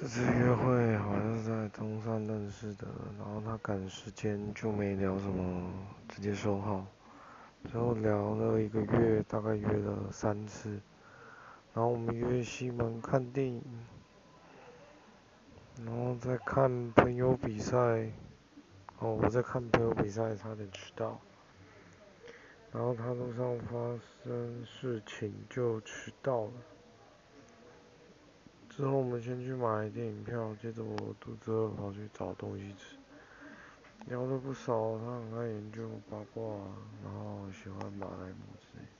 这次约会好像是在中山认识的，然后他赶时间就没聊什么，直接收号。最后聊了一个月，大概约了三次，然后我们约西门看电影，然后再看朋友比赛，哦，我在看朋友比赛，差点迟到，然后他路上发生事情就迟到了。之后我们先去买电影票，接着我肚子饿跑去找东西吃，聊了不少，他很爱研究八卦，然后喜欢马来模之类。